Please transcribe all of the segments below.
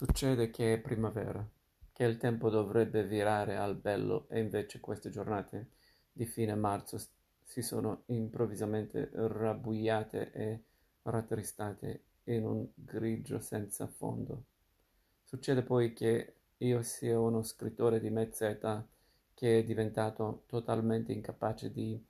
Succede che è primavera, che il tempo dovrebbe virare al bello e invece queste giornate di fine marzo si sono improvvisamente rabbuiate e rattristate in un grigio senza fondo. Succede poi che io sia uno scrittore di mezza età che è diventato totalmente incapace di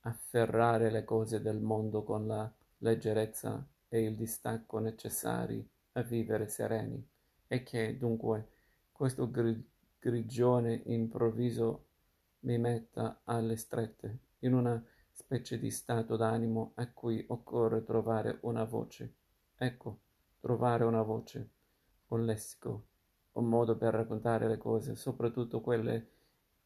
afferrare le cose del mondo con la leggerezza e il distacco necessari a vivere sereni e che dunque questo gri- grigione improvviso mi metta alle strette, in una specie di stato d'animo a cui occorre trovare una voce. Ecco, trovare una voce, un lessico, un modo per raccontare le cose, soprattutto quelle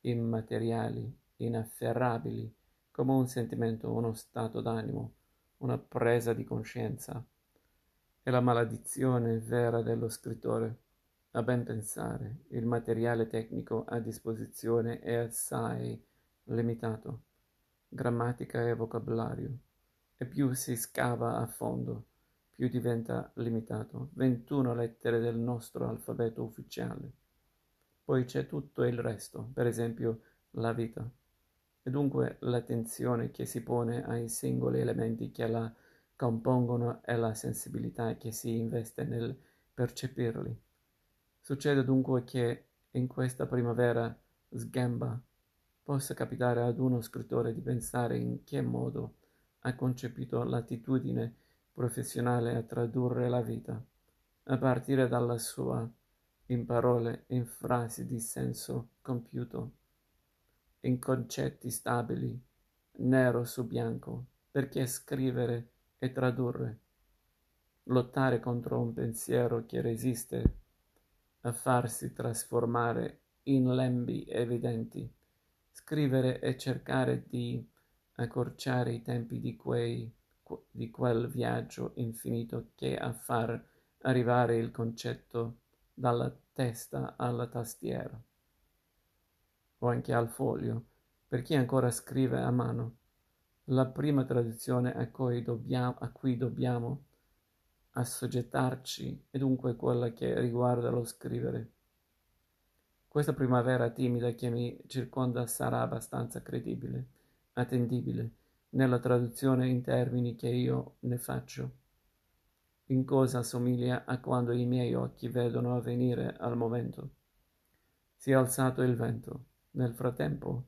immateriali, inafferrabili, come un sentimento, uno stato d'animo, una presa di coscienza. È la maledizione vera dello scrittore. A ben pensare, il materiale tecnico a disposizione è assai limitato, grammatica e vocabolario, e più si scava a fondo, più diventa limitato. 21 lettere del nostro alfabeto ufficiale. Poi c'è tutto il resto, per esempio la vita, e dunque l'attenzione che si pone ai singoli elementi che la compongono e la sensibilità che si investe nel percepirli. Succede dunque che in questa primavera sgamba possa capitare ad uno scrittore di pensare in che modo ha concepito l'attitudine professionale a tradurre la vita, a partire dalla sua, in parole, in frasi di senso compiuto, in concetti stabili, nero su bianco, perché scrivere e tradurre, lottare contro un pensiero che resiste a farsi trasformare in lembi evidenti, scrivere e cercare di accorciare i tempi di, quei, di quel viaggio infinito che a far arrivare il concetto dalla testa alla tastiera. O anche al foglio, per chi ancora scrive a mano la prima tradizione a cui dobbiamo, a cui dobbiamo assoggettarci è dunque quella che riguarda lo scrivere. Questa primavera timida che mi circonda sarà abbastanza credibile, attendibile, nella traduzione in termini che io ne faccio. In cosa somiglia a quando i miei occhi vedono avvenire al momento. Si è alzato il vento, nel frattempo,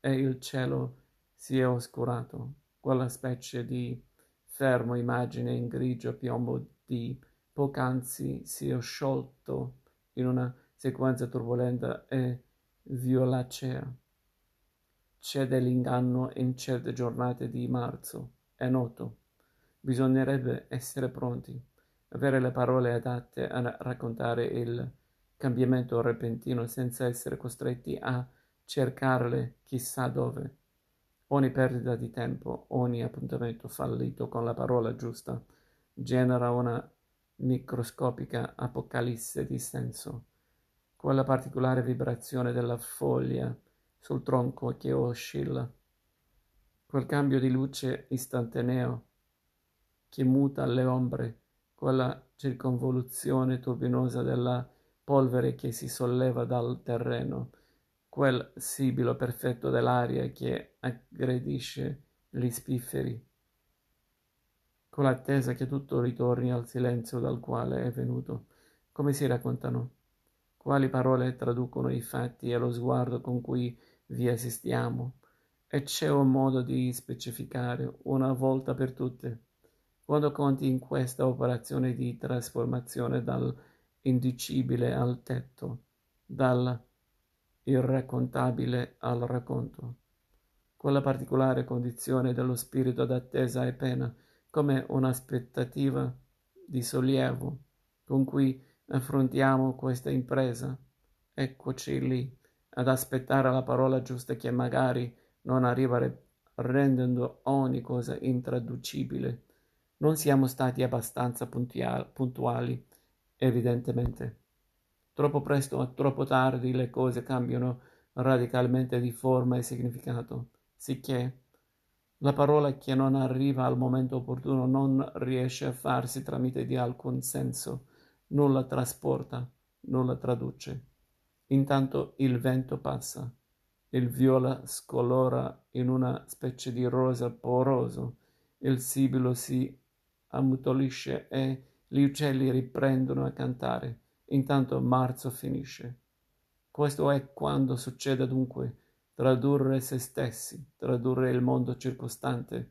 e il cielo si è oscurato, quella specie di fermo immagine in grigio piombo di poc'anzi si è sciolto in una sequenza turbolenta e violacea. C'è dell'inganno in certe giornate di marzo, è noto. Bisognerebbe essere pronti, avere le parole adatte a raccontare il cambiamento repentino senza essere costretti a cercarle chissà dove. Ogni perdita di tempo, ogni appuntamento fallito con la parola giusta genera una microscopica apocalisse di senso. Quella particolare vibrazione della foglia sul tronco che oscilla. Quel cambio di luce istantaneo che muta le ombre, quella circonvoluzione turbinosa della polvere che si solleva dal terreno quel sibilo perfetto dell'aria che aggredisce gli spifferi, con l'attesa che tutto ritorni al silenzio dal quale è venuto. Come si raccontano? Quali parole traducono i fatti e lo sguardo con cui vi assistiamo? E c'è un modo di specificare una volta per tutte. Quando conti in questa operazione di trasformazione dal indicibile al tetto, dal irraccontabile al racconto. Quella particolare condizione dello spirito d'attesa e pena, come un'aspettativa di sollievo con cui affrontiamo questa impresa. Eccoci lì, ad aspettare la parola giusta che magari non arriva rendendo ogni cosa intraducibile. Non siamo stati abbastanza puntuali, evidentemente. Troppo presto o troppo tardi le cose cambiano radicalmente di forma e significato, sicché la parola che non arriva al momento opportuno non riesce a farsi tramite di alcun senso, nulla trasporta, nulla traduce. Intanto il vento passa, il viola scolora in una specie di rosa poroso, il sibilo si ammutolisce e gli uccelli riprendono a cantare, intanto marzo finisce. Questo è quando succede dunque tradurre se stessi, tradurre il mondo circostante,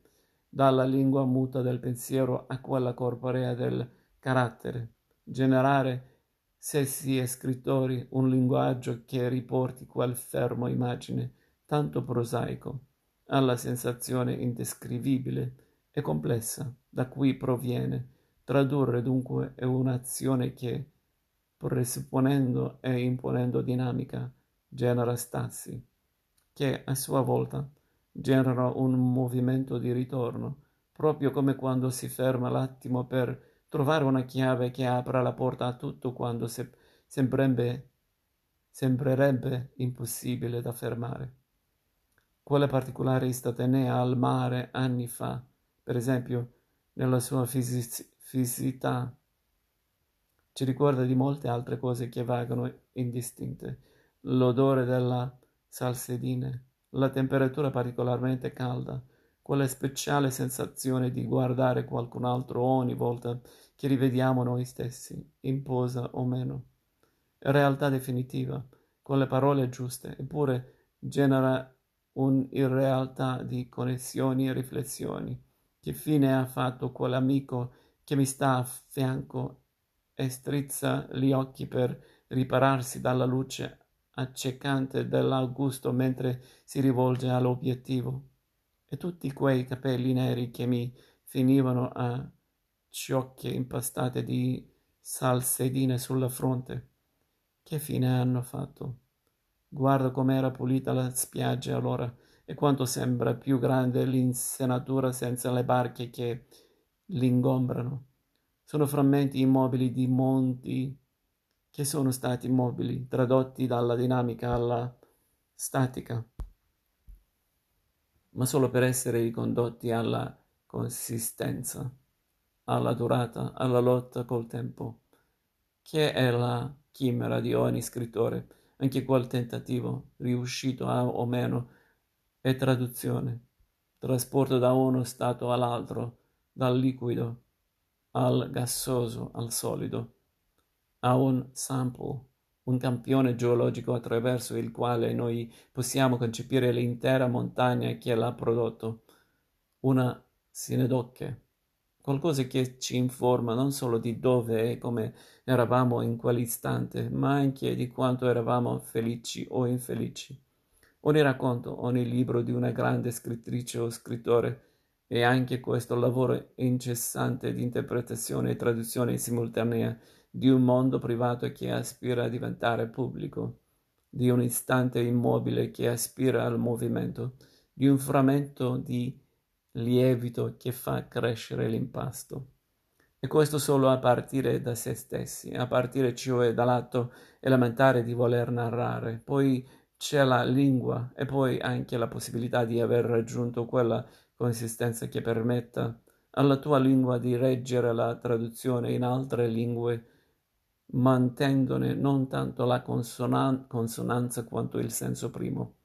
dalla lingua muta del pensiero a quella corporea del carattere, generare, se si è scrittori, un linguaggio che riporti quel fermo immagine, tanto prosaico, alla sensazione indescrivibile e complessa da cui proviene. Tradurre dunque è un'azione che, presupponendo e imponendo dinamica, genera stasi, che a sua volta genera un movimento di ritorno, proprio come quando si ferma l'attimo per trovare una chiave che apra la porta a tutto quando se, sembrerebbe, sembrerebbe impossibile da fermare. Quella particolare istantanea al mare anni fa, per esempio, nella sua fisicità, ci ricorda di molte altre cose che vagano indistinte. L'odore della salsedine, la temperatura particolarmente calda, quella speciale sensazione di guardare qualcun altro ogni volta che rivediamo noi stessi, in posa o meno. Realtà definitiva, con le parole giuste, eppure genera un'irrealtà di connessioni e riflessioni. Che fine ha fatto quell'amico che mi sta a fianco e strizza gli occhi per ripararsi dalla luce accecante dell'Augusto mentre si rivolge all'obiettivo? e tutti quei capelli neri che mi finivano a ciocche impastate di salsedine sulla fronte. Che fine hanno fatto? Guarda com'era pulita la spiaggia allora e quanto sembra più grande l'insenatura senza le barche che l'ingombrano. Sono frammenti immobili di monti che sono stati immobili, tradotti dalla dinamica alla statica ma solo per essere ricondotti alla consistenza, alla durata, alla lotta col tempo, che è la chimera di ogni scrittore, anche quel tentativo, riuscito a, o meno, è traduzione, trasporto da uno stato all'altro, dal liquido al gassoso, al solido, a un sample un campione geologico attraverso il quale noi possiamo concepire l'intera montagna che l'ha prodotto, una sinedocche, qualcosa che ci informa non solo di dove e come eravamo in quell'istante, ma anche di quanto eravamo felici o infelici. Ogni racconto, ogni libro di una grande scrittrice o scrittore e anche questo lavoro incessante di interpretazione e traduzione simultanea di un mondo privato che aspira a diventare pubblico, di un istante immobile che aspira al movimento, di un frammento di lievito che fa crescere l'impasto. E questo solo a partire da se stessi, a partire cioè dall'atto elementare di voler narrare. Poi c'è la lingua e poi anche la possibilità di aver raggiunto quella consistenza che permetta alla tua lingua di reggere la traduzione in altre lingue mantenendone non tanto la consonan- consonanza quanto il senso primo.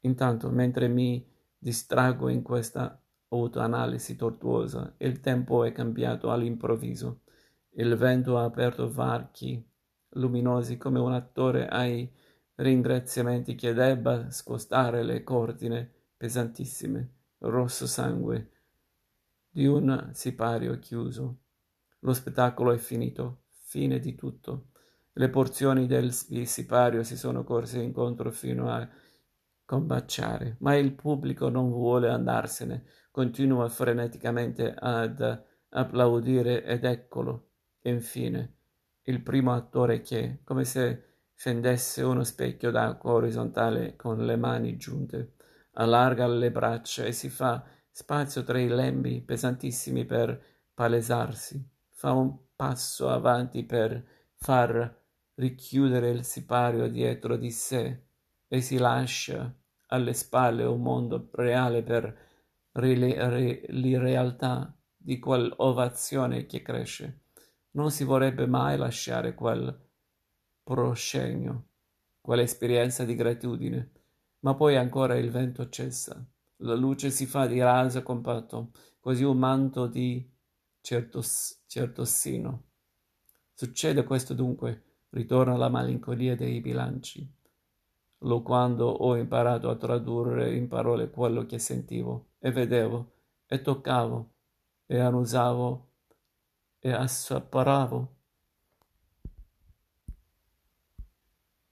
Intanto, mentre mi distraggo in questa autoanalisi tortuosa, il tempo è cambiato all'improvviso. Il vento ha aperto varchi luminosi come un attore ai ringraziamenti che debba scostare le cordine pesantissime, rosso sangue, di un sipario chiuso. Lo spettacolo è finito fine di tutto. Le porzioni del sipario si sono corse incontro fino a combaciare, ma il pubblico non vuole andarsene, continua freneticamente ad applaudire ed eccolo, infine, il primo attore che, come se fendesse uno specchio d'acqua orizzontale con le mani giunte, allarga le braccia e si fa spazio tra i lembi pesantissimi per palesarsi, fa un passo avanti per far richiudere il sipario dietro di sé e si lascia alle spalle un mondo reale per l'irrealtà di quell'ovazione che cresce. non si vorrebbe mai lasciare quel proscenio, quell'esperienza di gratitudine, ma poi ancora il vento cessa, la luce si fa di raso compatto, così un manto di certos, certosino. Succede questo dunque, ritorna la malinconia dei bilanci. Lo quando ho imparato a tradurre in parole quello che sentivo e vedevo e toccavo e annusavo e assaporavo